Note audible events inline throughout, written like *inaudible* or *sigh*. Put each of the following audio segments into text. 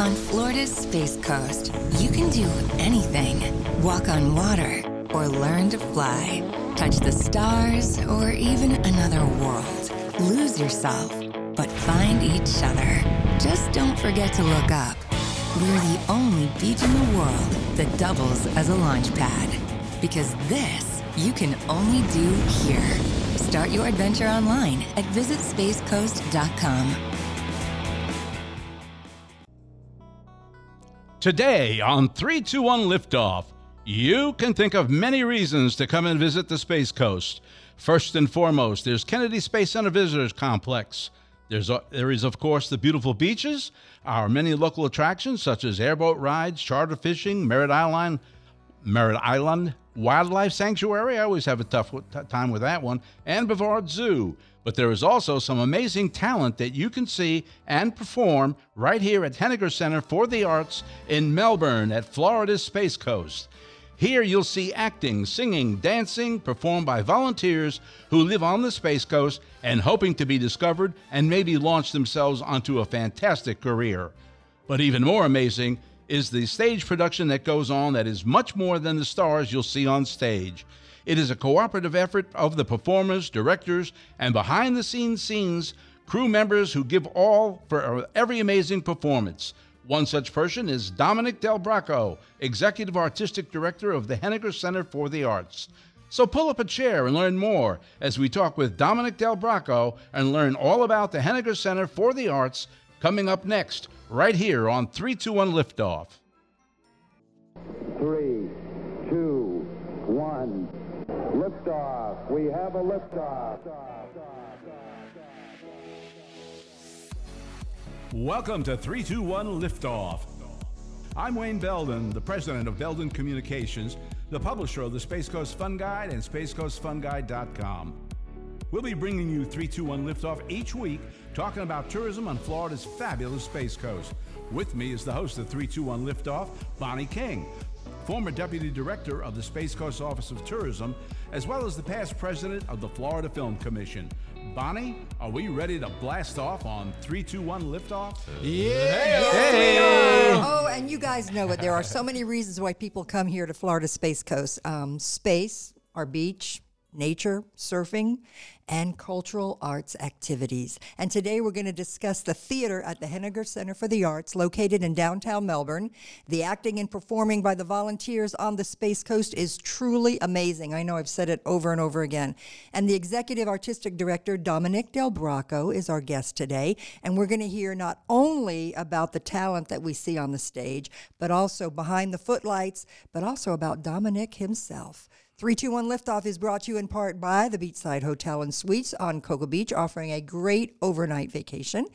On Florida's Space Coast, you can do anything walk on water or learn to fly, touch the stars or even another world. Lose yourself, but find each other. Just don't forget to look up. We're the only beach in the world that doubles as a launch pad. Because this you can only do here. Start your adventure online at visitspacecoast.com. Today on 321 Liftoff, you can think of many reasons to come and visit the Space Coast. First and foremost, there's Kennedy Space Center Visitors Complex. There's, uh, there is, of course, the beautiful beaches, our many local attractions such as airboat rides, charter fishing, Merritt Island, Merritt Island Wildlife Sanctuary. I always have a tough time with that one, and Brevard Zoo. But there is also some amazing talent that you can see and perform right here at Henegar Center for the Arts in Melbourne at Florida's Space Coast. Here you'll see acting, singing, dancing performed by volunteers who live on the Space Coast and hoping to be discovered and maybe launch themselves onto a fantastic career. But even more amazing is the stage production that goes on that is much more than the stars you'll see on stage. It is a cooperative effort of the performers, directors, and behind the scenes scenes crew members who give all for every amazing performance. One such person is Dominic Del Bracco, Executive Artistic Director of the Henegar Center for the Arts. So pull up a chair and learn more as we talk with Dominic Del Bracco and learn all about the Henegar Center for the Arts coming up next, right here on 321 Liftoff. Three, two, one. Liftoff. We have a liftoff. Welcome to 321 Liftoff. I'm Wayne Belden, the president of Belden Communications, the publisher of the Space Coast Fun Guide and SpaceCoastFunGuide.com. We'll be bringing you 321 Liftoff each week, talking about tourism on Florida's fabulous Space Coast. With me is the host of 321 Liftoff, Bonnie King, former deputy director of the Space Coast Office of Tourism, as well as the past president of the Florida Film Commission. Bonnie, are we ready to blast off on 321 Liftoff? Yeah! Hey. Oh, and you guys know it. There are so many reasons why people come here to Florida Space Coast. Um, space, our beach, nature, surfing, and cultural arts activities. And today we're going to discuss the theater at the Henegar Center for the Arts, located in downtown Melbourne. The acting and performing by the volunteers on the Space Coast is truly amazing. I know I've said it over and over again. And the executive artistic director, Dominic Del Bracco, is our guest today. And we're going to hear not only about the talent that we see on the stage, but also behind the footlights, but also about Dominic himself. 321 Liftoff is brought to you in part by the Beachside Hotel and Suites on Cocoa Beach, offering a great overnight vacation,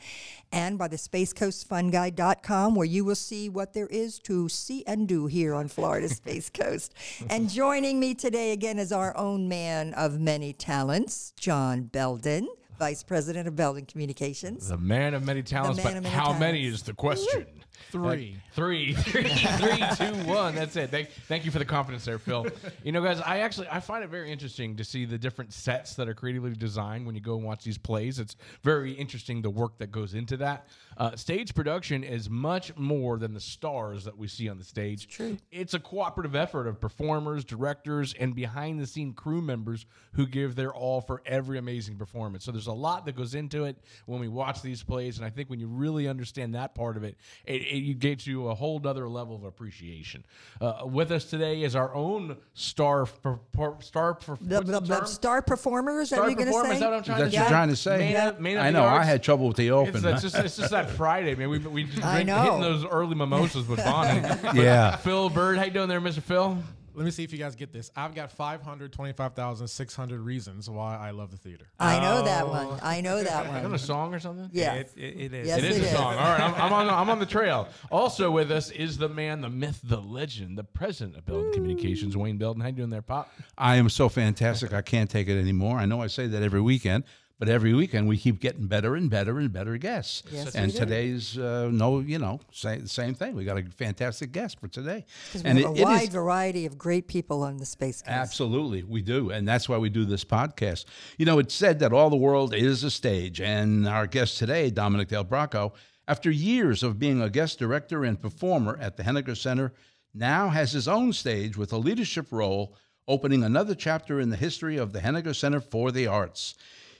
and by the SpaceCoastFunGuide.com, where you will see what there is to see and do here on Florida's *laughs* Space Coast. And joining me today again is our own man of many talents, John Belden. Vice President of Belden Communications. The man of many talents, but many how talents. many is the question? Three. three, three, *laughs* three, two, one. That's it. Thank, thank you for the confidence there, Phil. You know, guys, I actually I find it very interesting to see the different sets that are creatively designed when you go and watch these plays. It's very interesting the work that goes into that. Uh, stage production is much more than the stars that we see on the stage. It's true. It's a cooperative effort of performers, directors, and behind the scene crew members who give their all for every amazing performance. So there's a lot that goes into it when we watch these plays, and I think when you really understand that part of it, it, it gets you a whole other level of appreciation. Uh, with us today is our own star per, per, star per, the, the, the star performers. Star are you going to say? Is that what I'm trying That's to you're trying to say. Man of, man I know. I had trouble with the open. It's, it's, just, it's just that Friday, man. We we just *laughs* I drink, know. hitting those early mimosas with Bonnie. *laughs* yeah. Phil Bird, how you doing there, Mr. Phil? Let me see if you guys get this. I've got 525,600 reasons why I love the theater. I know that oh. one. I know that one. a song or something? Yeah. It, it, it is. Yes, It is it a is. song. All right, I'm, I'm on. I'm on the trail. Also with us is the man, the myth, the legend, the president of Belden Communications, Wayne Belden. How you doing there, Pop? I am so fantastic. I can't take it anymore. I know I say that every weekend, but every weekend we keep getting better and better and better guests. Yes, and today's uh, no, you know, same same thing. We got a fantastic guest for today, and have it- a wide is- variety of great people on the Space Coast. Absolutely, we do. And that's why we do this podcast. You know, it's said that all the world is a stage. And our guest today, Dominic Del Bracco, After years of being a guest director and performer at the Henegar Center, now has his own stage with a leadership role, opening another chapter in the history of the Henegar Center for the Arts.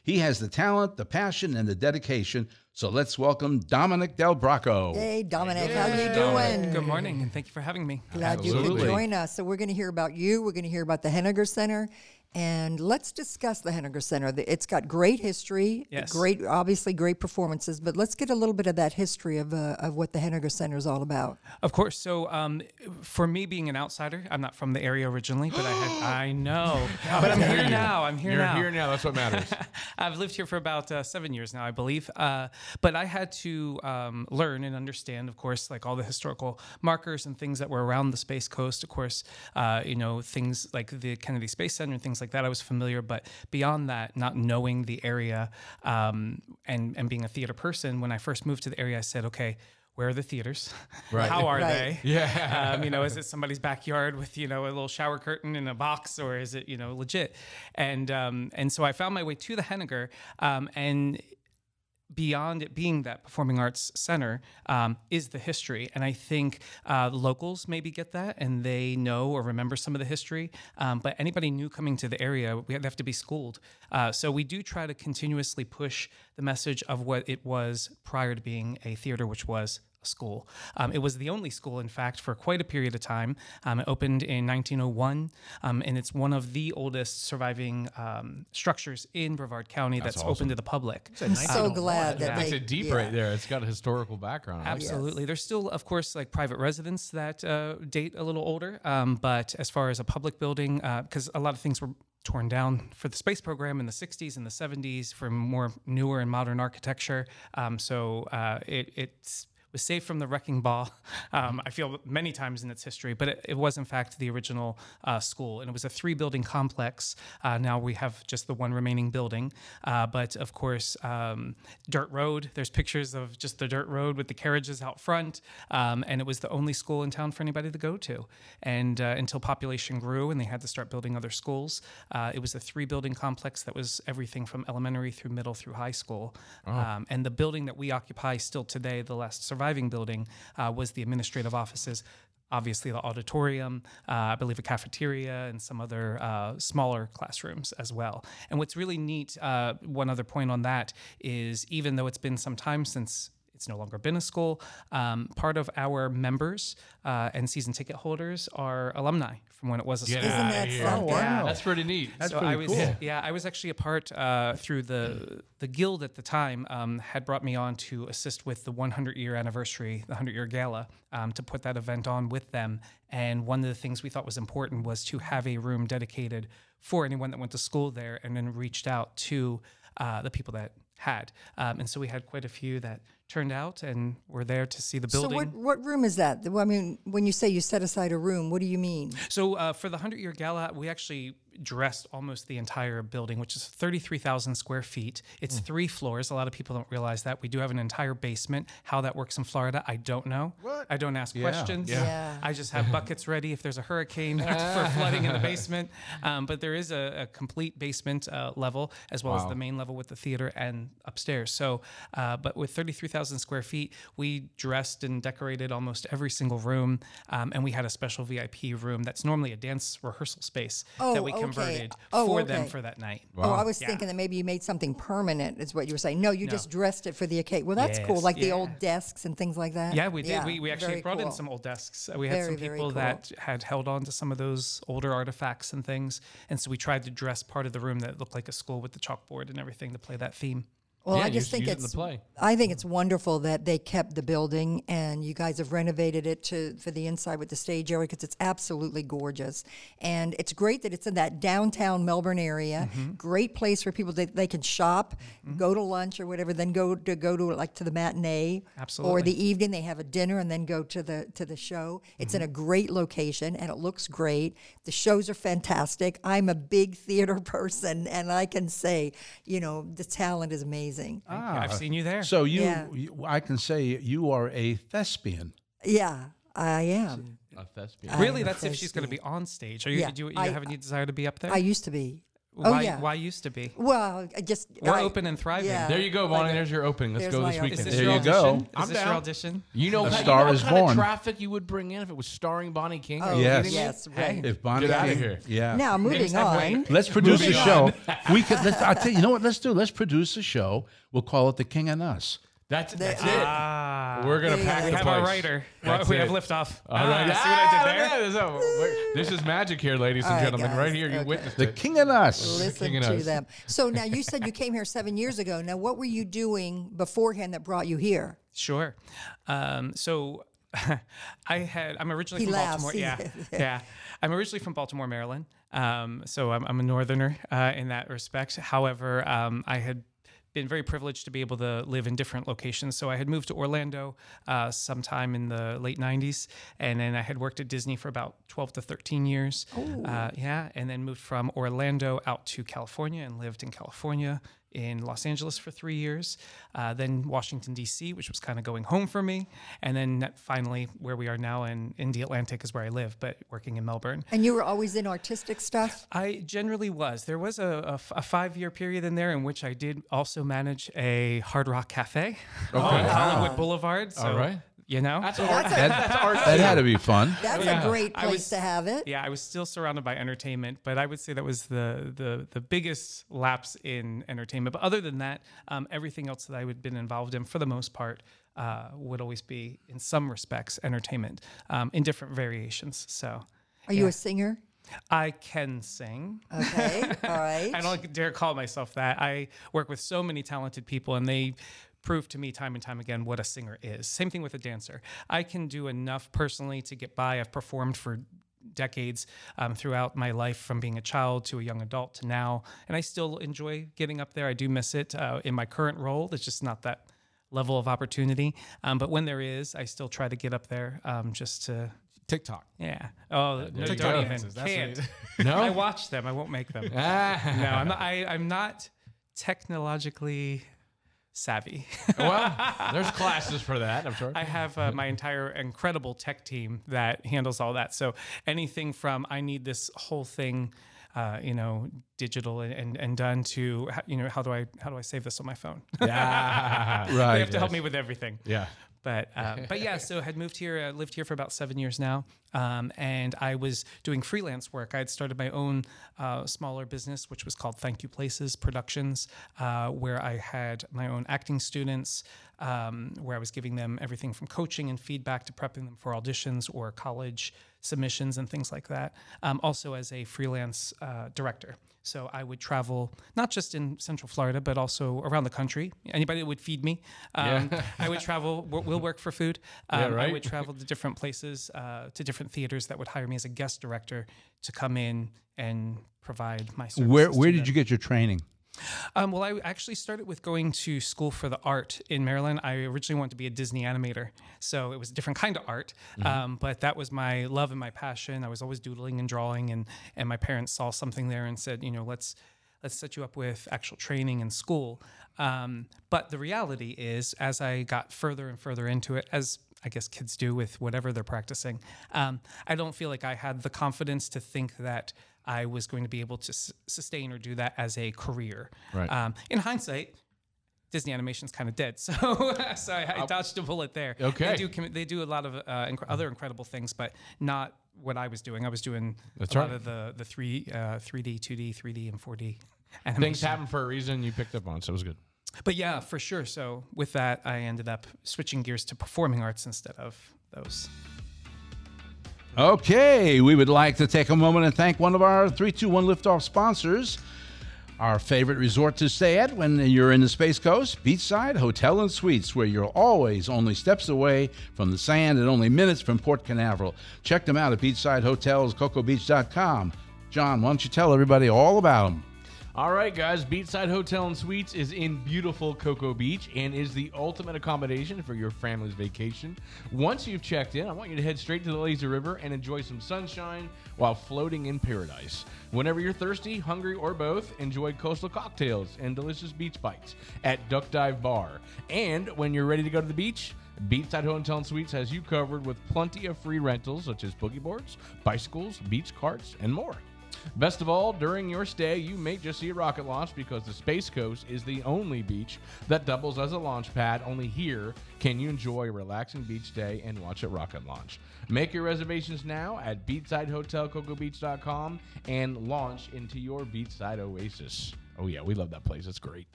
He has the talent, the passion, and the dedication. So let's welcome Dominic Del Bracco. Hey, Dominic, how are you doing? Good morning, and thank you for having me. Glad you could join us. So we're going to hear about you. We're going to hear about the Henegar Center. And let's discuss the Henegar Center. It's got great history, Yes. great, obviously great performances. But let's get a little bit of that history of uh, of what the Henegar Center is all about. Of course. So, um, for me being an outsider, I'm not from the area originally, but I had, *gasps* I know, *laughs* but I'm here now. I'm here You're now. here now. That's what matters. *laughs* I've lived here for about uh, seven years now, I believe. Uh, but I had to um, learn and understand, of course, like all the historical markers and things that were around the Space Coast. Of course, uh, you know, things like the Kennedy Space Center and things like that, I was familiar. But beyond that, not knowing the area um, and, and being a theater person, when I first moved to the area, I said, okay, where are the theaters? *laughs* Right. How are Right. they? *laughs* Yeah. um, you know, is it somebody's backyard with you know a little shower curtain in a box, or is it you know legit? And um, and so I found my way to the Henegar, um, and beyond it being that performing arts center um, is the history. And i think uh, locals maybe get that and they know or remember some of the history. Um, but anybody new coming to the area we have to be schooled. Uh, so we do try to continuously push the message of what it was prior to being a theater which was school um, it was the only school in fact for quite a period of time um, it opened in 1901 um, and it's one of the oldest surviving um, structures in brevard county that's, open to the public I'm so glad that Makes they it deep yeah. right there. It's got a historical background. I like it. Absolutely. There's still, of course, like private residents that uh, date a little older. Um, but as far as a public building, because a lot of things were torn down for the space program in the 60s and the 70s for more newer and modern architecture. Um, so uh, it, it's was saved from the wrecking ball. *laughs* Um, I feel many times in its history, but it, it was in fact the original uh, school, and it was a three-building complex. Uh, now we have just the one remaining building, uh, but of course, um, dirt road. There's pictures of just the dirt road with the carriages out front, um, and it was the only school in town for anybody to go to. And uh, until population grew and they had to start building other schools, uh, it was a three-building complex that was everything from elementary through middle through high school. Um, and the building that we occupy still today, the last surviving building, uh, was the administrative offices. Obviously, the auditorium, uh, I believe a cafeteria, and some other uh, smaller classrooms as well. And what's really neat, uh, one other point on that is even though it's been some time since it's no longer been a school, um, part of our members uh, and season ticket holders are alumni from when it was a Get school. Isn't that here. something? wow. That's pretty neat. That's so pretty I was, cool. Yeah, I was actually a part uh, through the the guild at the time um, had brought me on to assist with the 100 year anniversary, the 100 year gala, um, to put that event on with them. And one of the things we thought was important was to have a room dedicated for anyone that went to school there, and then reached out to uh, the people that had. Um, and so we had quite a few that turned out and were there to see the So building. what what room is that? I mean, when you say you set aside a room, what do you mean? So uh, for the 100 year gala, we actually dressed almost the entire building, which is 33,000 square feet. It's three floors. A lot of people don't realize that. We do have an entire basement. How that works in Florida, I don't know. What? I don't ask questions. Yeah. I just have *laughs* buckets ready if there's a hurricane *laughs* for flooding in the basement. Um, but there is a, a complete basement uh, level as well as the main level with the theater and upstairs. So, uh, but with 33,000 square feet, we dressed and decorated almost every single room. Um, and we had a special VIP room that's normally a dance rehearsal space Oh, that we okay. Converted Oh, for them for that night. Oh, I was Yeah. thinking that maybe you made something permanent, is what you were saying. No, you just dressed it for the occasion. Well, that's cool, Yes, like the old desks and things like that. Yeah, we did. we, we actually very brought in some old desks. Uh, We had Very, some people cool. that had held on to some of those older artifacts and things. And so we tried to dress part of the room that looked like a school with the chalkboard and everything to play that theme. Well, Yeah, I just think use it in it's. I think it's wonderful that they kept the building and you guys have renovated it to for the inside with the stage area because it's absolutely gorgeous. And it's great that it's in that downtown Melbourne area. Mm-hmm. Great place for people that they can shop, go to lunch or whatever, then go to go to like to the matinee absolutely. or the evening they have a dinner and then go to the to the show. It's in a great location and it looks great. The shows are fantastic. I'm a big theater *laughs* person and I can say, you know, the talent is amazing. I've ah. seen you there. So you, Yeah. you, I can say you are a thespian. Yeah, I am. A thespian. really, I'm a that's if she's going to be on stage. Are you, Yeah, do you, you I- have any desire to be up there? I used to be. Oh, why, yeah. why used to be? Well, I just We're I- open and thriving. yeah. There you go, Bonnie. a- There's your opening. Let's There's go my this opening. weekend. Is this There your you go. audition? Is I'm this your down. audition? You know, A you Star know is what kind Born. of traffic you would bring in if it was starring Bonnie King? Are Oh, you Yes. kidding me? yes, right. If Bonnie Get outta King- here. Yeah. Now moving on. Let's produce a Moving show. *laughs* we could. Let's, I'll tell you. You know what? Let's do. Let's produce a show. We'll call it The King and Us. That's that's it. Ah, We're gonna There pack go. the we have place. our writer. That's we it. have liftoff. All right. Ah, see what I did there? yeah, so, this is magic here, ladies and All right, gentlemen. guys. Right here, you Okay. witnessed The it. King and Us. Listen King to Us. them. So now you said you came here seven years ago. Now, what were you doing beforehand that brought you here? Sure. Um, so *laughs* I had I'm originally He from laughs. Baltimore. Yeah, *laughs* yeah. I'm originally from Baltimore, Maryland. Um, so I'm, I'm a northerner uh, in that respect. However, um, I had been very privileged to be able to live in different locations. So I had moved to Orlando uh, sometime in the late 90s, and then I had worked at Disney for about 12 to 13 years. Uh, yeah, and then moved from Orlando out to California and lived in California in Los Angeles for three years, uh, then Washington D.C., which was kind of going home for me, and then finally where we are now in in the Atlantic is where I live, but working in Melbourne. And you were always in artistic stuff? I generally was. There was a five-year period in there in which I did also manage a Hard Rock Cafe on *laughs* Hollywood Boulevard. So, All right. You know, That's That's art. a- That's art. That had to be fun. That's Yeah. a great place was- to have it. yeah, I was still surrounded by entertainment, but I would say that was the the the biggest lapse in entertainment. But other than that, um, everything else that I had been involved in, for the most part, uh, would always be, in some respects, entertainment um, in different variations. So Are you a singer? I can sing. Okay, all *laughs* right. I don't dare call myself that. I work with so many talented people, and they prove to me time and time again what a singer is. Same thing with a dancer. I can do enough personally to get by. I've performed for decades um, throughout my life from being a child to a young adult to now and i still enjoy getting up there i do miss it uh, in my current role It's just not that level of opportunity um, but when there is i still try to get up there um, just to TikTok. yeah oh no, you don't even Dances, that's what can't *laughs* it- No. i watch them i won't make them *laughs* no, I'm not. I, I'm not technologically savvy. well, there's classes for that. I'm sure. I have uh, my entire incredible tech team that handles all that. So anything from I need this whole thing, uh, you know, digital and, and, and done to you know how do I how do I save this on my phone? yeah. *laughs* they Right. have to help me with everything. Yeah. But uh, *laughs* but yeah, so had moved here, uh, lived here for about seven years now, um, and I was doing freelance work. I had started my own uh, smaller business, which was called Thank You Places Productions, uh, where I had my own acting students, um, where I was giving them everything from coaching and feedback to prepping them for auditions or college submissions and things like that. Um, also as a freelance uh, director. So I would travel not just in Central Florida, but also around the country. Anybody that would feed me, um, *laughs* I would travel. We'll work for food. Um, I right. would travel to different places, uh, to different theaters that would hire me as a guest director to come in and provide my services. Where Where them. did you get your training? Um, well, I actually started with going to school for the art in Maryland. I originally wanted to be a Disney animator, so it was a different kind of art. Um, but that was my love and my passion. I was always doodling and drawing, and and my parents saw something there and said, you know, let's let's set you up with actual training in school. Um, but the reality is, as I got further and further into it, as I guess kids do with whatever they're practicing, um, I don't feel like I had the confidence to think that I was going to be able to s- sustain or do that as a career. Right. Um, in hindsight, Disney animation's kind of dead, *laughs* so so I, I dodged a bullet there. Okay. they do com- they do a lot of uh, inc- other incredible things, but not what I was doing. I was doing That's a right. lot of the the three uh, 3D, 2D, 3D, and 4D. *laughs* Things happen for a reason. You picked up on, so it was good. But yeah, for sure. So with that, I ended up switching gears to performing arts instead of those. Okay, we would like to take a moment and thank one of our 321 Liftoff sponsors. Our favorite resort to stay at when you're in the Space Coast, Beachside Hotel and Suites, where you're always only steps away from the sand and only minutes from Port Canaveral. Check them out at beachsidehotels.cocobeach.com. John, why don't you tell everybody all about them? All right, guys. Beachside Hotel and Suites is in beautiful Cocoa Beach and is the ultimate accommodation for your family's vacation. Once you've checked in, I want you to head straight to the lazy river and enjoy some sunshine while floating in paradise. Whenever you're thirsty, hungry, or both, enjoy coastal cocktails and delicious beach bites at Duck Dive Bar. And when you're ready to go to the beach, Beachside Hotel and Suites has you covered with plenty of free rentals such as boogie boards, bicycles, beach carts, and more. Best of all, during your stay, you may just see a rocket launch because the Space Coast is the only beach that doubles as a launch pad. Only here can you enjoy a relaxing beach day and watch a rocket launch. Make your reservations now at beachsidehotelcocobeach.com and launch into your beachside oasis. Oh yeah, we love that place. It's great.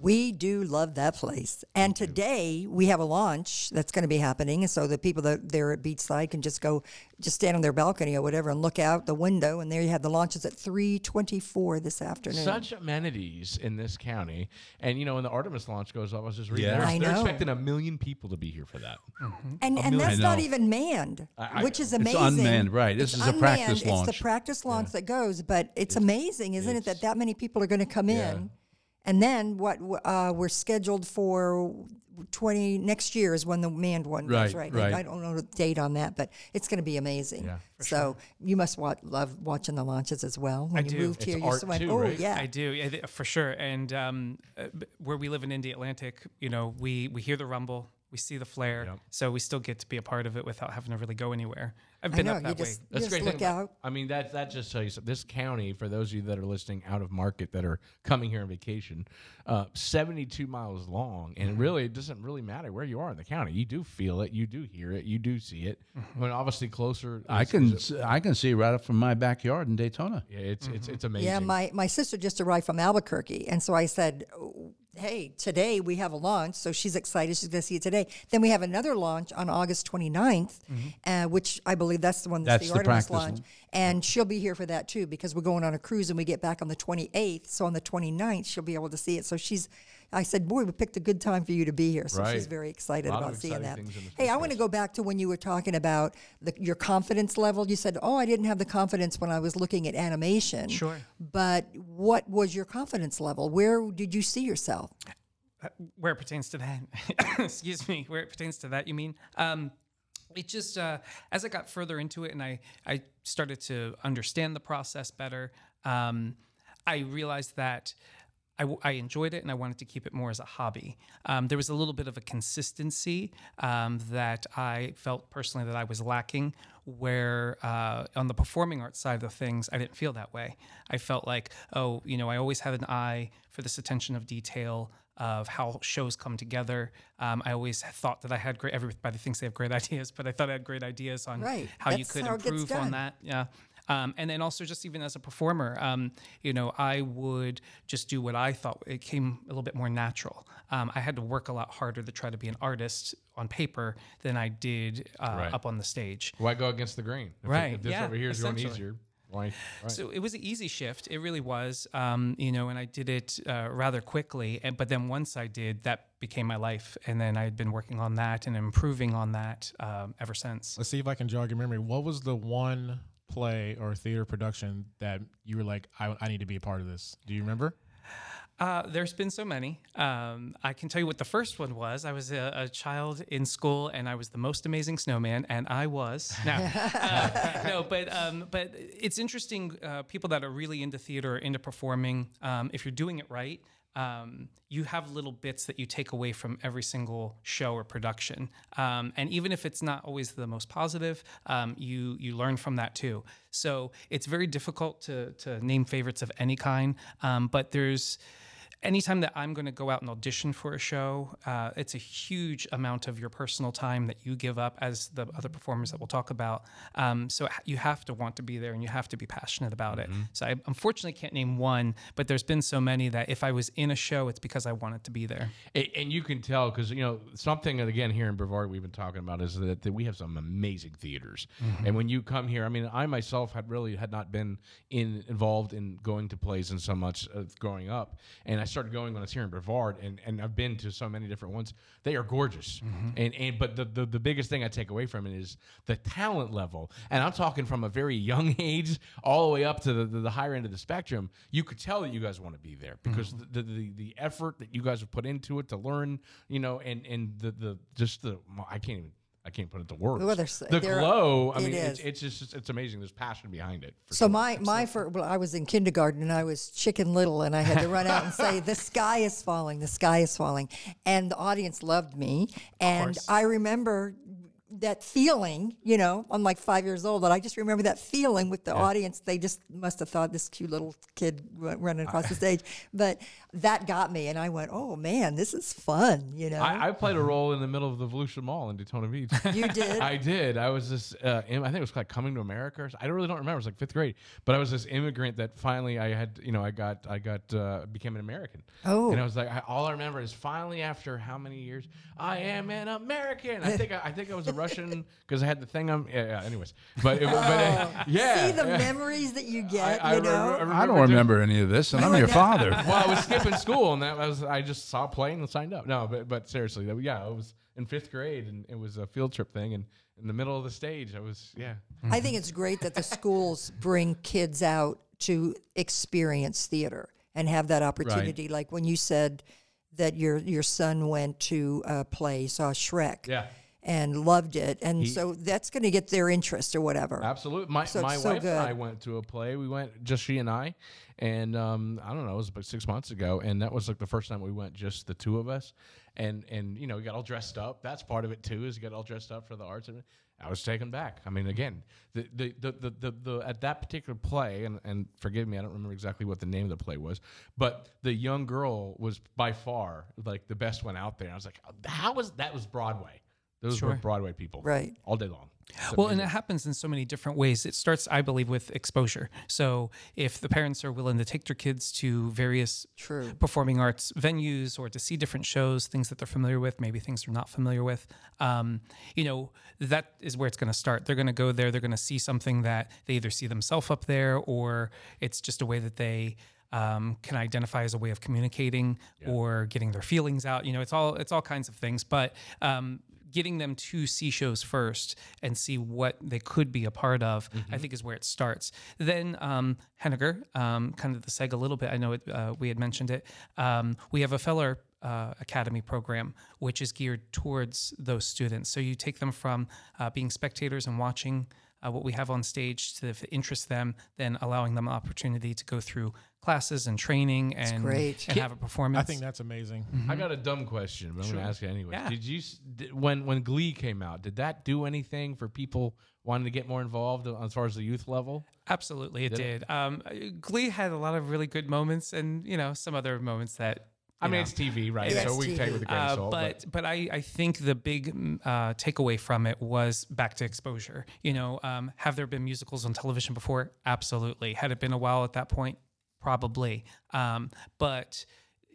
We do love that place. And today we have a launch that's going to be happening. And So the people that there at Beachside can just go, just stand on their balcony or whatever and look out the window. And there you have the launches at 324 this afternoon. Such amenities in this county. And, you know, when the Artemis launch goes off, I was just reading, Yeah. they're, I they're know. expecting a million people to be here for that. Mm-hmm. and and million. that's not even manned, I- which is amazing. It's amazing. unmanned, right. This It's is a practice unmanned. It's launch. the practice launch that goes, but it's, amazing, isn't it, that that many people are going to come Yeah. in? And then what uh, we're scheduled for 20 next year is when the manned one goes, Right, right? right. I don't know the date on that, but it's going to be amazing. Yeah, so you must wa- love watching the launches as well. When I you do. moved It's here, you art just went, too, oh, right? yeah. I do, yeah, for sure. And um, uh, where we live in Indialantic, you know, we we hear the rumble, we see the flare, Yep. so we still get to be a part of it without having to really go anywhere. I've I been know, up you that just, way. you That's just great. look thing out. I mean, that that just tells you something. This county, for those of you that are listening out of market that are coming here on vacation, uh, 72 miles long, Mm-hmm. and really, it doesn't really matter where you are in the county. You do feel it, you do hear it, you do see it. When obviously closer, I can is- s- I can see right up from my backyard in Daytona. yeah, it's it's it's amazing. Yeah, my, my sister just arrived from Albuquerque. And so I said, "Oh, hey, today we have a launch. So she's excited. She's going to see it today. Then we have another launch on August 29th, uh, which I believe that's the one that's, That's the the Artemis launch. one. And she'll be here for that too because we're going on a cruise and we get back on the 28th. So on the 29th, she'll be able to see it. So she's, I said, boy, we picked a good time for you to be here. So she's very excited Lot of about seeing that. things in the Hey, I want to go back to when you were talking about the, your confidence level. You said, oh, I didn't have the confidence when I was looking at animation. Sure. But what was your confidence level? Where did you see yourself? where it pertains to that *coughs* excuse me where it pertains to that you mean um it just uh, as I got further into it and I I started to understand the process better, um, I realized that I, w- I enjoyed it and I wanted to keep it more as a hobby. Um, there was a little bit of a consistency um, that I felt personally that I was lacking. Where uh, on the performing arts side of things, I didn't feel that way. I felt like, oh, you know, I always had an eye for this attention of detail of how shows come together. Um, I always thought that I had great. Everybody thinks they have great *laughs* ideas, but I thought I had great ideas on Right. how you could how improve on that. Yeah. Um, and then also just even as a performer, um, you know, I would just do what I thought it came a little bit more natural. Um, I had to work a lot harder to try to be an artist on paper than I did uh, Right. up on the stage. Why go against the grain? If, Right, If this yeah, over here is going easier, why? Right. So it was an easy shift. It really was, um, you know, and I did it uh, rather quickly. And, but then once I did, that became my life. And then I had been working on that and improving on that um, ever since. Let's see if I can jog your memory. What was the one play or theater production that you were like, I, I need to be a part of this? Do you remember? Uh, there's been so many. Um, I can tell you what the first one was. I was a, a child in school, and I was the most amazing snowman, and I was no, *laughs* uh, no. But um, but it's interesting. Uh, people that are really into theater, or into performing, um, if you're doing it right. Um, you have little bits that you take away from every single show or production, um, and even if it's not always the most positive, um, you you learn from that too. So it's very difficult to to name favorites of any kind, um, but there's anytime that I'm going to go out and audition for a show, uh, it's a huge amount of your personal time that you give up, as the other performers that we'll talk about. Um, so you have to want to be there and you have to be passionate about it. So I unfortunately can't name one, but there's been so many that if I was in a show, it's because I wanted to be there. A- and you can tell because you know something that, again here in Brevard we've been talking about is that, that we have some amazing theaters and when you come here i mean i myself had really had not been in involved in going to plays and so much uh, growing up and i started going when i was here in Brevard and, and i've been to so many different ones. They are gorgeous. Mm-hmm. And, and but the, the, the biggest thing i take away from it is the talent level. And i'm talking from a very young *laughs* age all the way up to the, the, the higher end of the spectrum. You could tell that you guys want to be there because mm-hmm. the, the the effort that you guys have put into it to learn you know and and the the just the i can't even I can't put it to words. Well, the glow. I it mean, it's, it's just it's amazing. There's passion behind it. So sure. my my for well, I was in kindergarten and I was chicken little and I had to run out and say the sky is falling, the sky is falling, and the audience loved me. And. I remember that feeling, you know, I'm like five years old, but I just remember that feeling with the audience. They just must have thought this cute little kid running across the stage, but that got me, and I went, "Oh man, this is fun," you know. I, I played a role in the middle of the Volusia Mall in Daytona Beach. you did. *laughs* I did. I was this. Uh, I think it was like coming to America. Or I don't really don't remember. It was like fifth grade. But I was this immigrant that finally I had. You know, I got. I got. Uh, became an American. Oh. And I was like, I, all I remember is finally after how many years I am an American. I think. I, I think I was a *laughs* Russian because I had the thing on. Yeah. yeah anyways, but it, but uh, *laughs* yeah. Oh. See the yeah. memories that you get, I, I you know. remember- I don't just- remember any of this, and I'm your father. *laughs* well, I was skipping school, and that was I just saw a plane and signed up. No, but but seriously, that, yeah, it was in fifth grade, and it was a field trip thing, and in the middle of the stage, I was yeah. I think it's great that the *laughs* schools bring kids out to experience theater and have that opportunity. Like when you said that your your son went to a play, saw Shrek, Yeah. And loved it, and so that's going to get their interest or whatever. Absolutely. My So my so wife and I went to a play. We went just she and I, and um, I don't know, it was about six months ago, and that was like the first time we went just the two of us, and and you know we got all dressed up. That's part of it too, is you get all dressed up for the arts, and I was taken back. I mean, again, the the the the, the, the at that particular play, and and forgive me, I don't remember exactly what the name of the play was, but the young girl was by far like the best one out there. I was like, how was that was Broadway. Those were Broadway people, Right. All day long. It's Well, and it happens in so many different ways. It starts, I believe, with exposure. So if the parents are willing to take their kids to various True. performing arts venues or to see different shows, things that they're familiar with, maybe things they're not familiar with, um, you know, that is where it's going to start. They're going to go there. They're going to see something that they either see themselves up there or it's just a way that they um, can identify as a way of communicating or getting their feelings out. You know, it's all it's all kinds of things, but um, getting them to see shows first and see what they could be a part of, I think is where it starts. Then um, Henegar, um, kind of the seg a little bit. I know it, uh, we had mentioned it. Um, we have a Feller uh, Academy program, which is geared towards those students. So you take them from uh, being spectators and watching. Uh, what we have on stage to if it interests them, then allowing them an opportunity to go through classes and training and, great. and have a performance. I think that's amazing. I got a dumb question, but I'm going to ask it anyway. Yeah. Did you did, when when Glee came out? Did that do anything for people wanting to get more involved as far as the youth level? Absolutely, it Did it? Um, Glee had a lot of really good moments, and you know some other moments that. I mean, know, it's TV, right? Yeah, so we can take it with a grain of uh, salt. but but I, I think the big mm, uh, takeaway from it was back to exposure. You know, um, have there been musicals on television before? Absolutely. Had it been a while at that point? Probably. Um, but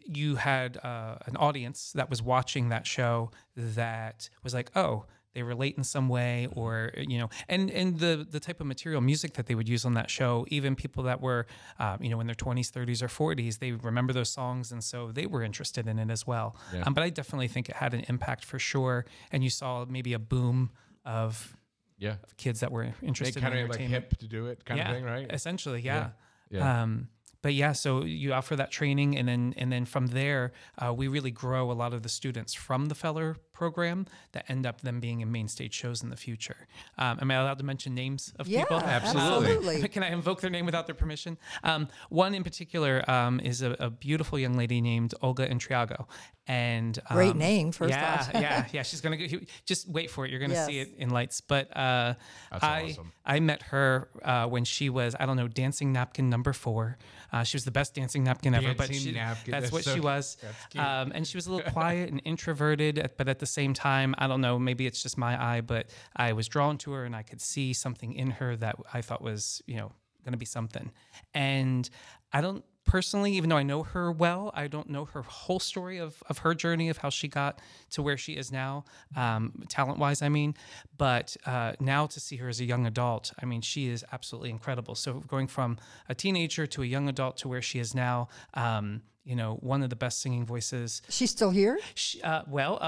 you had uh, an audience that was watching that show that was like, oh, they relate in some way, or you know, and and the the type of material music that they would use on that show, even people that were, uh, you know, in their twenties, thirties, or forties, they remember those songs, and so they were interested in it as well. Um, but I definitely think it had an impact for sure, and you saw maybe a boom of yeah, kids that were they interested kind in of like hip to do it, kind yeah, of thing, right? Essentially, yeah. Yeah. Um, but yeah, so you offer that training, and then and then from there, uh, we really grow a lot of the students from the Feller program that end up them being in main stage shows in the future. Um, am I allowed to mention names of Yeah, people? Absolutely. absolutely. *laughs* Can I invoke their name without their permission? Um, one in particular um, is a, a beautiful young lady named Olga Intriago, and um, Great name, first yeah, off. yeah, *laughs* yeah. She's gonna go, just wait for it. You're gonna see it in lights. But uh, I awesome. I met her uh, when she was I don't know dancing napkin number four. Uh, she was the best dancing napkin ever. But she, napkin, that's, that's what so- she was. that's cute. Um, and she was a little quiet and introverted, but at the same time, I don't know. Maybe it's just my eye, but I was drawn to her, and I could see something in her that I thought was you know going to be something. And I don't personally, even though I know her well, I don't know her whole story of, of her journey of how she got to where she is now, um, talent wise, I mean. But uh, now to see her as a young adult, I mean, she is absolutely incredible. So going from a teenager to a young adult to where she is now, um, you know, one of the best singing voices She's still here. she, uh, well, uh,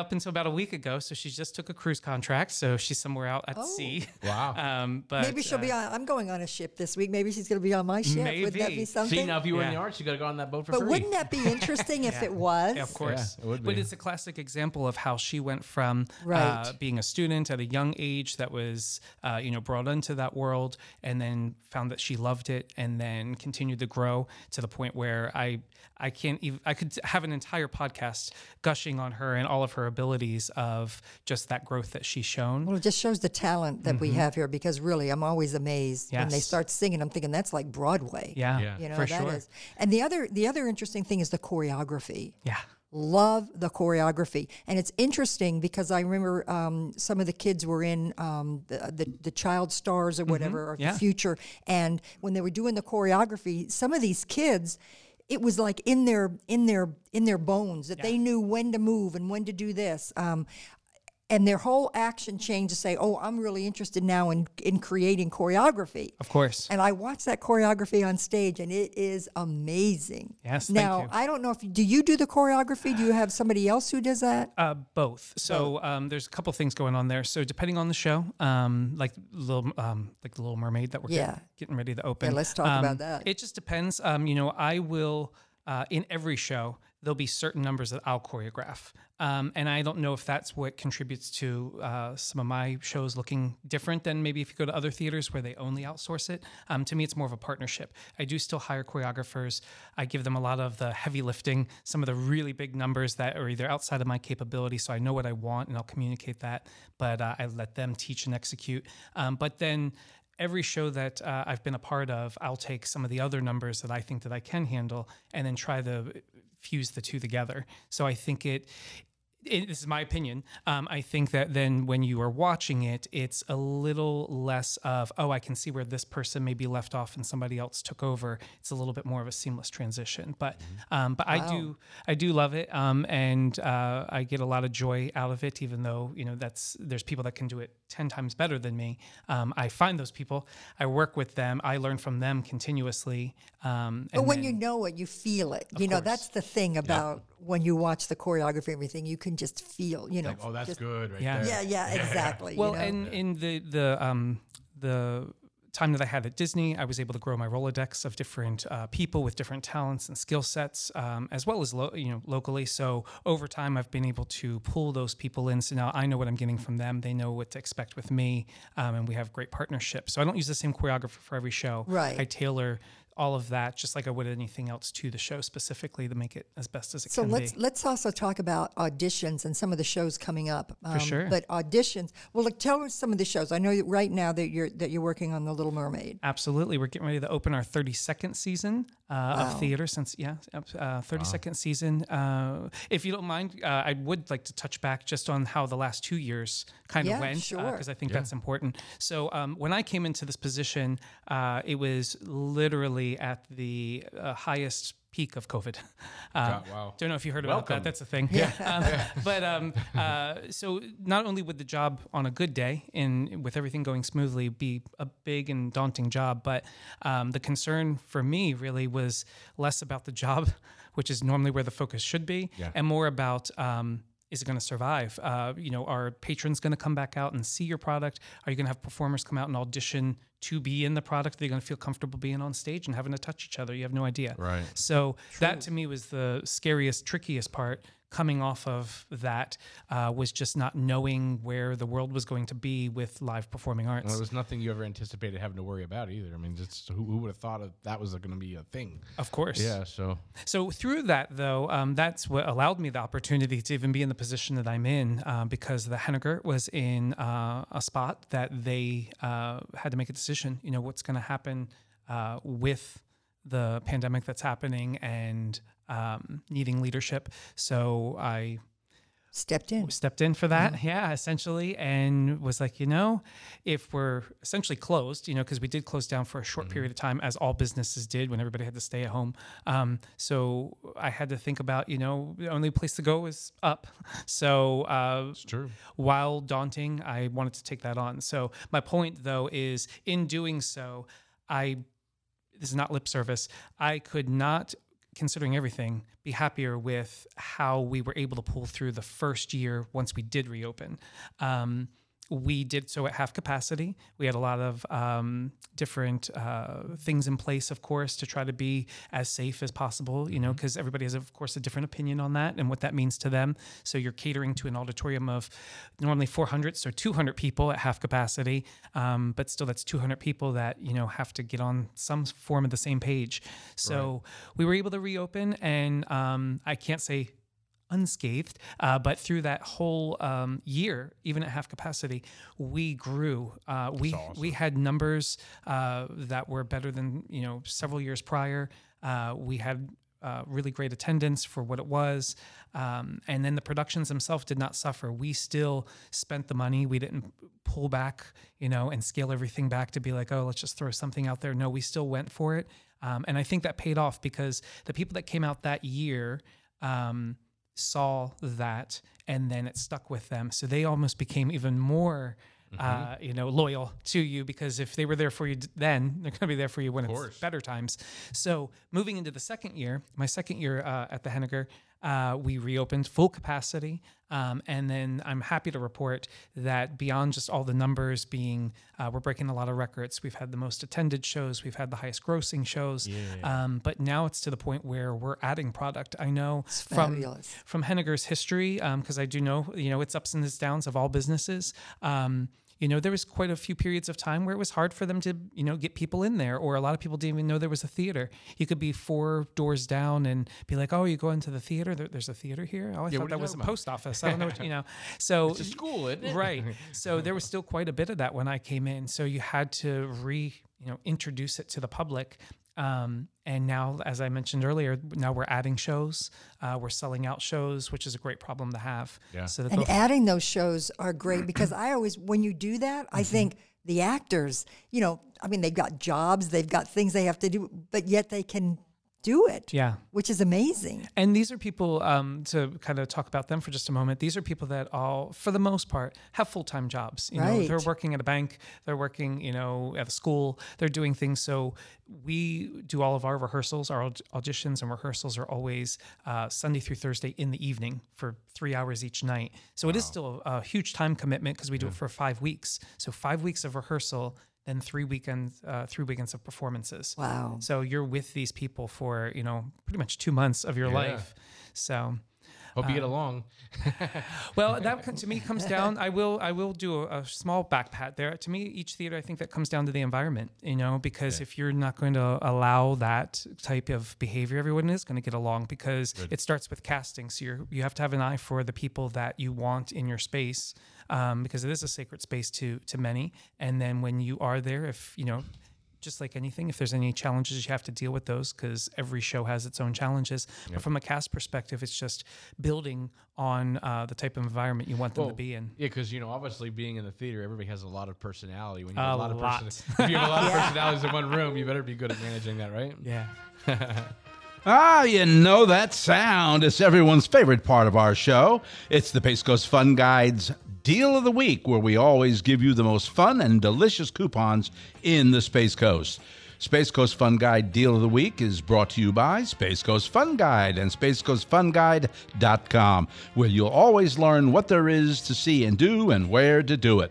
up until about a week ago, so she just took a cruise contract, so she's somewhere out at sea. *laughs* Wow. Um, but Maybe she'll uh, be on. I'm going on a ship this week. Maybe she's going to be on my ship. Would that Maybe. be something? See, now if you were in the Yeah. arts, you got to go on that boat for but free. wouldn't that be interesting if *laughs* it was? Yeah, of course. it would be. But it's a classic example of how she went from uh, Right. being a student at a young age that was, uh, you know, brought into that world and then found that she loved it and then continued to grow to the point where I I can't even. I could have an entire podcast gushing on her and all of her abilities of just that growth that she's shown. Well, it just shows the talent that we have here because really, I'm always amazed when they start singing. I'm thinking that's like Broadway. yeah, Yeah. you know for that is. sure. And the other the other interesting thing is the choreography. Yeah. Love the choreography, and it's interesting because I remember um, some of the kids were in um, the, the the child stars or whatever, or Mm-hmm. Yeah. the future, and when they were doing the choreography, some of these kids. It was like in their in their in their bones that they knew when to move and when to do this. Um, and their whole action changed to say, "Oh, I'm really interested now in in creating choreography." Of course. And I watched that choreography on stage, and it is amazing. Yes, thank Now. I don't know if do you do the choreography? Do you have somebody else who does that? Uh, both. So um, there's a couple things going on there. So depending on the show, um, like little, um, like the Little Mermaid that we're Yeah. getting ready to open. Yeah, let's talk um, about that. It just depends. Um, you know, I will uh, in every show there'll be certain numbers that I'll choreograph, um, and I don't know if that's what contributes to uh, some of my shows looking different than maybe if you go to other theaters where they only outsource it. Um, to me, it's more of a partnership. I do still hire choreographers. I give them a lot of the heavy lifting, some of the really big numbers that are either outside of my capability, so I know what I want and I'll communicate that. But uh, I let them teach and execute. Um, but then every show that uh, I've been a part of, I'll take some of the other numbers that I think that I can handle and then try to fuse the two together. So I think it. It, this is my opinion. Um, I think that then when you are watching it, it's a little less of, oh, I can see where this person maybe left off and somebody else took over. It's a little bit more of a seamless transition. But um, but I do I do love it, um, and uh, I get a lot of joy out of it. Even though you know that's there's people that can do it ten times better than me. Um, I find those people. I work with them. I learn from them continuously. Um, But when then- you know it, you feel it. You know, course. that's the thing about when you watch the choreography and everything, you can just feel, you know. Like, oh, that's just- good right Yeah. there. Yeah, yeah, exactly. *laughs* Well, you know? and in the the um the time that I had at Disney, I was able to grow my Rolodex of different uh, people with different talents and skill sets, um, as well as lo- you know locally. So over time, I've been able to pull those people in. So now I know what I'm getting from them. They know what to expect with me, um, and we have great partnerships. So I don't use the same choreographer for every show. Right. I tailor all of that just like I would anything else to the show specifically to make it as best as it can. So can let's be. let's also talk about auditions and some of the shows coming up. Um, sure. But auditions. Well, look, tell us some of the shows. I know that right now that you're that you're working on the Little Mermaid. Absolutely. We're getting ready to open our 32nd season uh, Wow. of theater since, yeah, uh, 32nd season. Uh, if you don't mind, uh, I would like to touch back just on how the last two years kind Yeah, of went, sure. because I think that's important. So um, when I came into this position, uh, it was literally at the uh, highest peak of COVID. *laughs* Uh, wow. Don't know if you heard about that. That's a thing. Yeah. *laughs* Um, but um, uh, so not only would the job on a good day and with everything going smoothly be a big and daunting job, but um, the concern for me really was less about the job, *laughs* which is normally where the focus should be, Yeah. and more about. Is it going to survive? Uh, you know, are patrons going to come back out and see your product? Are you going to have performers come out and audition to be in the product? Are they going to feel comfortable being on stage and having to touch each other? You have no idea. Right. So that to me was the scariest, trickiest part. Coming off of that uh, was just not knowing where the world was going to be with live performing arts. Well, it was nothing you ever anticipated having to worry about either. I mean, just who, who would have thought of that was going to be a thing? of course. Yeah. So So through that, though, um, that's what allowed me the opportunity to even be in the position that I'm in, uh, because the Henegar was in uh, a spot that they uh, had to make a decision. You know, what's going to happen uh, with the pandemic that's happening and um, needing leadership. So I Stepped in. stepped in for that yeah essentially and was like you know if we're essentially closed you know because we did close down for a short period of time as all businesses did when everybody had to stay at home um, so i had to think about you know the only place to go is up *laughs* so uh, true. while daunting, I wanted to take that on. So my point though is in doing so, I this is not lip service. I could not considering everything be happier with how we were able to pull through the first year once we did reopen. Um, we did so at half capacity. We had a lot of um, different uh, things in place, of course, to try to be as safe as possible, you know, because everybody has, of course, a different opinion on that and what that means to them. So you're catering to an auditorium of normally 400, so 200 people at half capacity, um, but still that's 200 people that, you know, have to get on some form of the same page. So we were able to reopen, and um, I can't say unscathed. Uh, but through that whole um, year, even at half capacity, we grew. Uh, we we had numbers uh, that were better than you know several years prior. Uh, we had. Uh, really great attendance for what it was, um, and then the productions themselves did not suffer. We still spent the money. We didn't pull back, you know, and scale everything back to be like, oh, let's just throw something out there. No, we still went for it, um, and I think that paid off because the people that came out that year. Um, saw that and then it stuck with them. So they almost became even more uh, you know loyal to you because if they were there for you then they're going to be there for you when it's better times. So moving into the second year my second year uh, at the Henegar uh, we reopened full capacity um, and then i'm happy to report that beyond just all the numbers being uh, we're breaking a lot of records we've had the most attended shows we've had the highest grossing shows um, but now it's to the point where we're adding product i know from fabulous. from Henegar's history, because I do know, you know, it's ups and its downs of all businesses. You know, there was quite a few periods of time where it was hard for them to, you know, get people in there, or a lot of people didn't even know there was a theater. You could be four doors down and be like, "Oh, you go into the theater? There, there's a theater here? Oh, I what thought that was a post office. I don't know what *laughs* you know." So It's a school, isn't it? right *laughs* so there was still quite a bit of that when i came in so you had to re you know introduce it to the public um, and now as i mentioned earlier now we're adding shows uh, we're selling out shows which is a great problem to have Yeah. so to And go adding those shows are great because I always, when you do that, Mm-hmm. I think the actors, you know, I mean, they've got jobs, they've got things they have to do, but yet they can do it. Yeah. Which is amazing. And these are people, um, to kind of talk about them for just a moment. These are people that all, for the most part, have full time jobs. You know, they're working at a bank, they're working, you know, at a school, they're doing things. So we do all of our rehearsals, our auditions and rehearsals are always uh, Sunday through Thursday in the evening for three hours each night. So it is still a, a huge time commitment because we do it for five weeks. So five weeks of rehearsal. Then three weekends, uh, three weekends of performances. Wow. So you're with these people for you know pretty much two months of your life. So Hope you get along. *laughs* *laughs* well, that to me comes down. I will I will do a, a small back pat there. To me, each theater I think that comes down to the environment. You know, because if you're not going to allow that type of behavior, everyone is going to get along because it starts with casting. So you you have to have an eye for the people that you want in your space. Um, because it is a sacred space to to many, and then when you are there, if you know, just like anything, if there's any challenges, you have to deal with those because every show has its own challenges. But from a cast perspective, it's just building on uh, the type of environment you want them to be in. Yeah, because you know, obviously, being in the theater, everybody has a lot of personality. When you have A a lot of lot. person- if you have a lot of *laughs* personalities in one room, you better be good at managing that, right? Yeah. *laughs* Ah, you know that sound. It's everyone's favorite part of our show. It's the Space Coast Fun Guide's Deal of the Week, where we always give you the most fun and delicious coupons in the Space Coast. Space Coast Fun Guide Deal of the Week is brought to you by Space Coast Fun Guide and SpaceCoastFunGuide.com, where you'll always learn what there is to see and do and where to do it.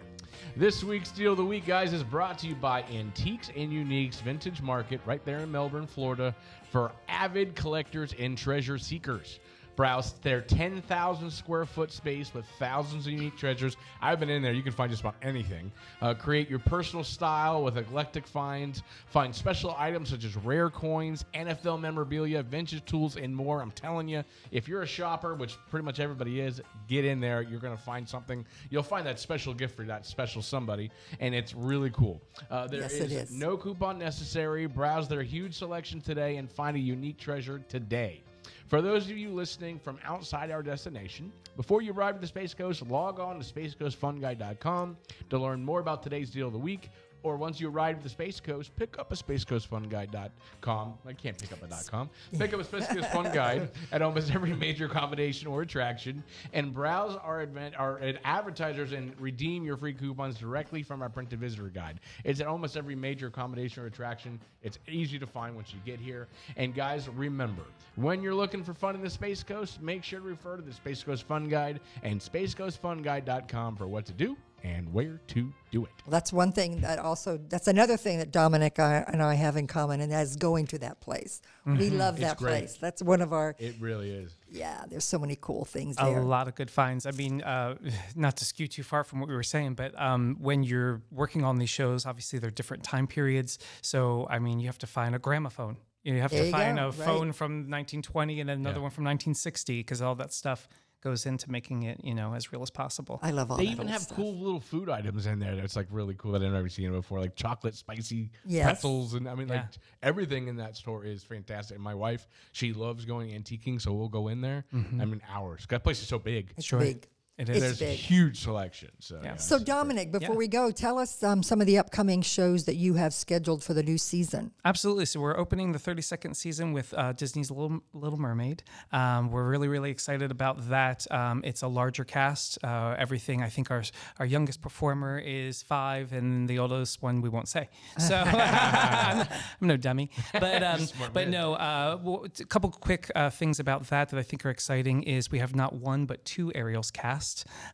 This week's Deal of the Week, guys, is brought to you by Antiques and Uniques Vintage Market right there in Melbourne, Florida, for avid collectors and treasure seekers. Browse their 10,000 square foot space with thousands of unique treasures. I've been in there. You can find just about anything. Uh, create your personal style with eclectic finds. Find special items such as rare coins, NFL memorabilia, vintage tools, and more. I'm telling you, if you're a shopper, which pretty much everybody is, get in there. You're going to find something. You'll find that special gift for that special somebody, and it's really cool. Uh, there Yes, it is. no coupon necessary. Browse their huge selection today and find a unique treasure today. For those of you listening from outside our destination, before you arrive at the Space Coast, log on to spacecoastfunguide.com to learn more about today's deal of the week. Or once you arrive at the Space Coast, pick up a spacecoastfunguide.com. I can't pick up a dot .com. Pick up a Space Coast Fun Guide *laughs* at almost every major accommodation or attraction, and browse our advent our advertisers and redeem your free coupons directly from our printed visitor guide. It's at almost every major accommodation or attraction. It's easy to find once you get here. And guys, remember, when you're looking for fun in the Space Coast, make sure to refer to the Space Coast Fun Guide and spacecoastfunguide.com for what to do and where to do it. Well, that's one thing that also that's another thing that Dominic and I have in common, and that is going to that place. We love that great. place. That's one of our It really is. yeah. There's so many cool things a there. lot of good finds. I mean, uh, *laughs* not to skew too far from what we were saying, but um, when you're working on these shows, obviously they're different time periods. So, I mean, you have to find a gramophone. You have There to you find go, a right. phone from 1920 and then another one from 1960 because all that stuff goes into making it, you know, as real as possible. I love all They that even have stuff. cool little food items in there that's like really cool that I've never seen before, like chocolate spicy Yes. pretzels, and I mean, like everything in that store is fantastic. And my wife, she loves going antiquing, so we'll go in there. Mm-hmm. I mean, hours. 'Cause That place is so big. It's Sure. big. It It's. There's a big. huge selection. So, Yeah. yeah, So it's- Dominic, before Yeah. we go, tell us um, some of the upcoming shows that you have scheduled for the new season. Absolutely. So we're opening the 32nd season with uh, Disney's Little Little Mermaid. Um, we're really really excited about that. Um, it's a larger cast. Uh, everything. I think our our youngest performer is five, and the oldest one we won't say. So *laughs* I'm, I'm no dummy. But um, *laughs* but no. Uh, well, a couple quick uh, things about that that I think are exciting is we have not one but two Ariel's cast.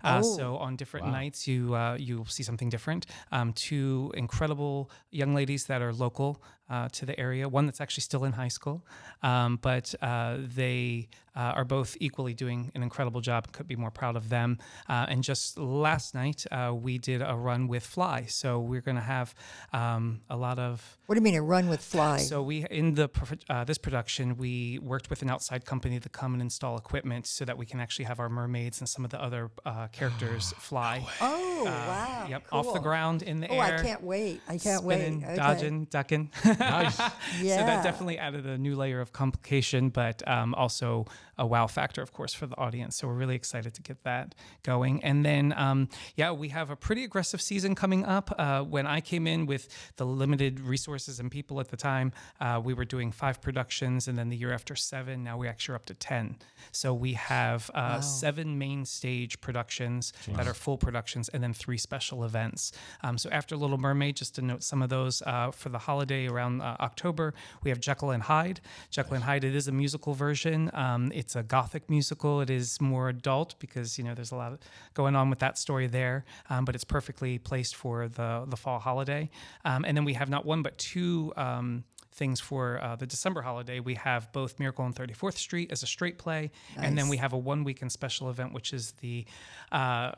Uh, Oh. So on different nights you uh, you'll see something different. Um, two incredible young ladies that are local uh, to the area. One that's actually still in high school, um, but uh, they uh, are both equally doing an incredible job. Could be more proud of them. Uh, and just last night uh, we did a run with Fly, so we're going to have um, a lot of. What do you mean a run with Fly? So we in the uh, this production we worked with an outside company to come and install equipment so that we can actually have our mermaids and some of the other uh, characters *gasps* fly. oh wow! Yep, off the ground in the Oh, air. Oh, I can't wait! I can't spinning, wait. Okay. dodging, ducking. *laughs* nice. Yeah. *laughs* So that definitely added a new layer of complication, but um, also a wow factor, of course, for the audience. So we're really excited to get that going. And then, um, yeah, we have a pretty aggressive season coming up. Uh, when I came in with the limited resources and people at the time, uh, we were doing five productions, and then the year after seven. Now we actually are up to ten. So we have uh, seven main stage productions that are full productions, and then three special events. Um, so after Little Mermaid, just to note some of those uh, for the holiday around uh, October, we have Jekyll and Hyde. Jekyll and Hyde. It is a musical version. Um, it's a gothic musical. It is more adult because you know there's a lot going on with that story there, um, but it's perfectly placed for the the fall holiday. Um, and then we have not one but two. Um, Things for uh, the December holiday. We have both Miracle on 34th Street as a straight play, and then we have a one weekend special event, which is the uh,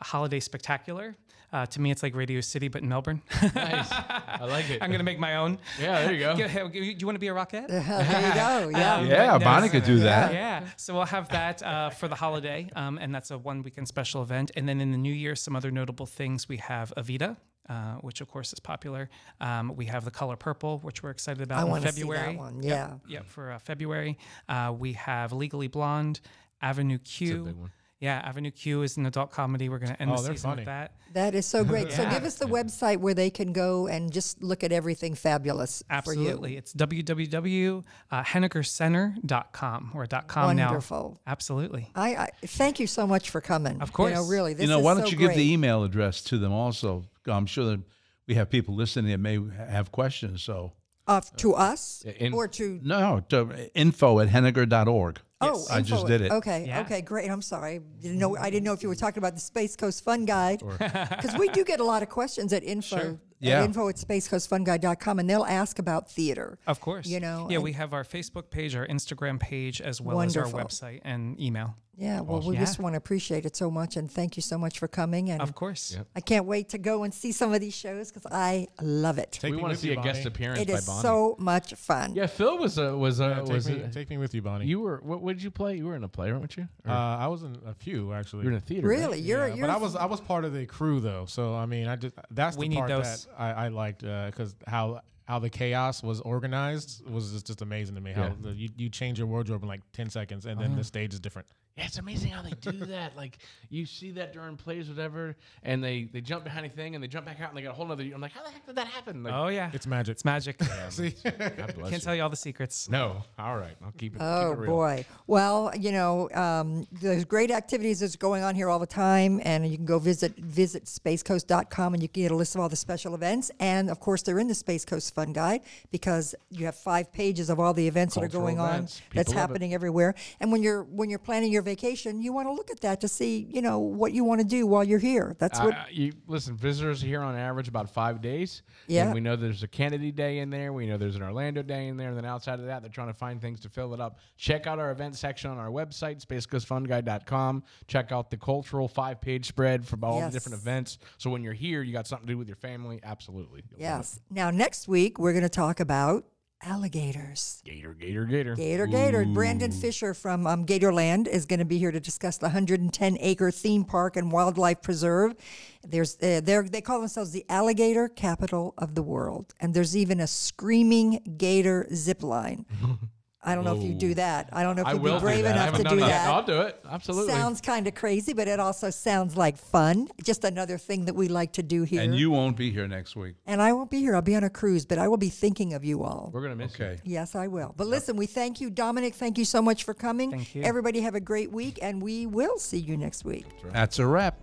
Holiday Spectacular. Uh, to me, it's like Radio City, but in Melbourne. nice. I like it. *laughs* I'm going to make my own. yeah, there you go. Do you want to be a rocket? *laughs* there you go. Yeah. Um, Yeah, but Bonnie could do that. Yeah, so we'll have that uh, for the holiday, um, and that's a one weekend special event. And then in the new year, some other notable things we have Evita. Uh, which of course is popular. Um, we have the color purple, which we're excited about I in wanna see that February. one, yeah. Yep, for uh, February. Uh, we have Legally Blonde, Avenue Q. big one. Yeah, Avenue Q is an adult comedy. We're going to end Oh, the season funny. with that. That is so great. So *laughs* give us the website where they can go and just look at everything fabulous Absolutely. for you. It's www.henegarcenter.com or .com Wonderful. now. Absolutely. I, I thank you so much for coming. Of You know, course. really. This you know, is why don't so you give great. the email address to them also? I'm sure that we have people listening that may have questions. So, uh, to us in- or to no, to info at henegar.org. oh I just info- did it. Okay, Yeah. okay, great. I'm sorry, didn't know. I didn't know if you were talking about the Space Coast Fun Guide *laughs* because we do get a lot of questions at info. Yeah. At info at spacecoastfunguide.com and they'll ask about theater. Of course. You know, Yeah, we have our Facebook page, our Instagram page, as well Wonderful. as our website and email. Yeah, well, we Yeah. just want to appreciate it so much and thank you so much for coming. And Of course. I can't wait to go and see some of these shows because I love it. Take we want to see you, a guest appearance It by is Bonnie. so much fun. yeah, Phil was a was a Yeah, take, was me, a, take me with you, Bonnie. you were what, what did you play? You were in a play, weren't you? Uh, I was in a few actually. you were in a theater. right? Really, you're Yeah, you're. but I was I was part of the crew though, so I mean, I just that's We the need part those. that I, I liked because how how the chaos was organized was just, just amazing to me. How Yeah. the, you you change your wardrobe in like ten seconds, and Uh-huh. then the stage is different. Yeah, it's amazing how they do that. *laughs* Like you see that during plays, whatever, and they they jump behind a thing and they jump back out and they got a whole nother. I'm like, how the heck did that happen? Like, Oh, yeah. It's magic. It's magic. *laughs* See, God bless Can't you. tell you all the secrets. No, all right, I'll keep it. Oh keep it real. boy! Well, you know, um, there's great activities that's going on here all the time, and you can go visit visit spacecoast.com and you can get a list of all the special events. And of course, they're in the Space Coast Fun Guide because you have five pages of all the events that are Cultural going on events. that's People it. happening everywhere. And when you're when you're planning your your vacation, you want to look at that to see, you know, what you want to do while you're here. That's what. Uh, you listen. Visitors are here on average about five days. Yeah. And we know there's a Kennedy Day in there. We know there's an Orlando Day in there. And then outside of that, they're trying to find things to fill it up. Check out our event section on our website, spacecoastfunguide.com. Check out the cultural five-page spread from all Yes. the different events. So when you're here, you got something to do with your family. Absolutely. You'll yes. Now next week we're going to talk about alligators. Gator, gator, gator. Gator, Gator. Brandon Fisher from um, Gatorland is going to be here to discuss the 110 acre theme park and wildlife preserve. There's uh, they're, they call themselves the alligator capital of the world, and there's even a screaming gator zip line. *laughs* I don't know if you do oh. that. I don't know if I you'd will be brave enough to do that. that. I'll do it. Absolutely. Sounds kind of crazy, but it also sounds like fun. Just another thing that we like to do here. And you won't be here next week. And I won't be here. I'll be on a cruise, but I will be thinking of you all. We're gonna miss you. Yes, I will. But listen, we thank you, Dominic. Thank you so much for coming. Thank you. Everybody have a great week, and we will see you next week. That's a wrap.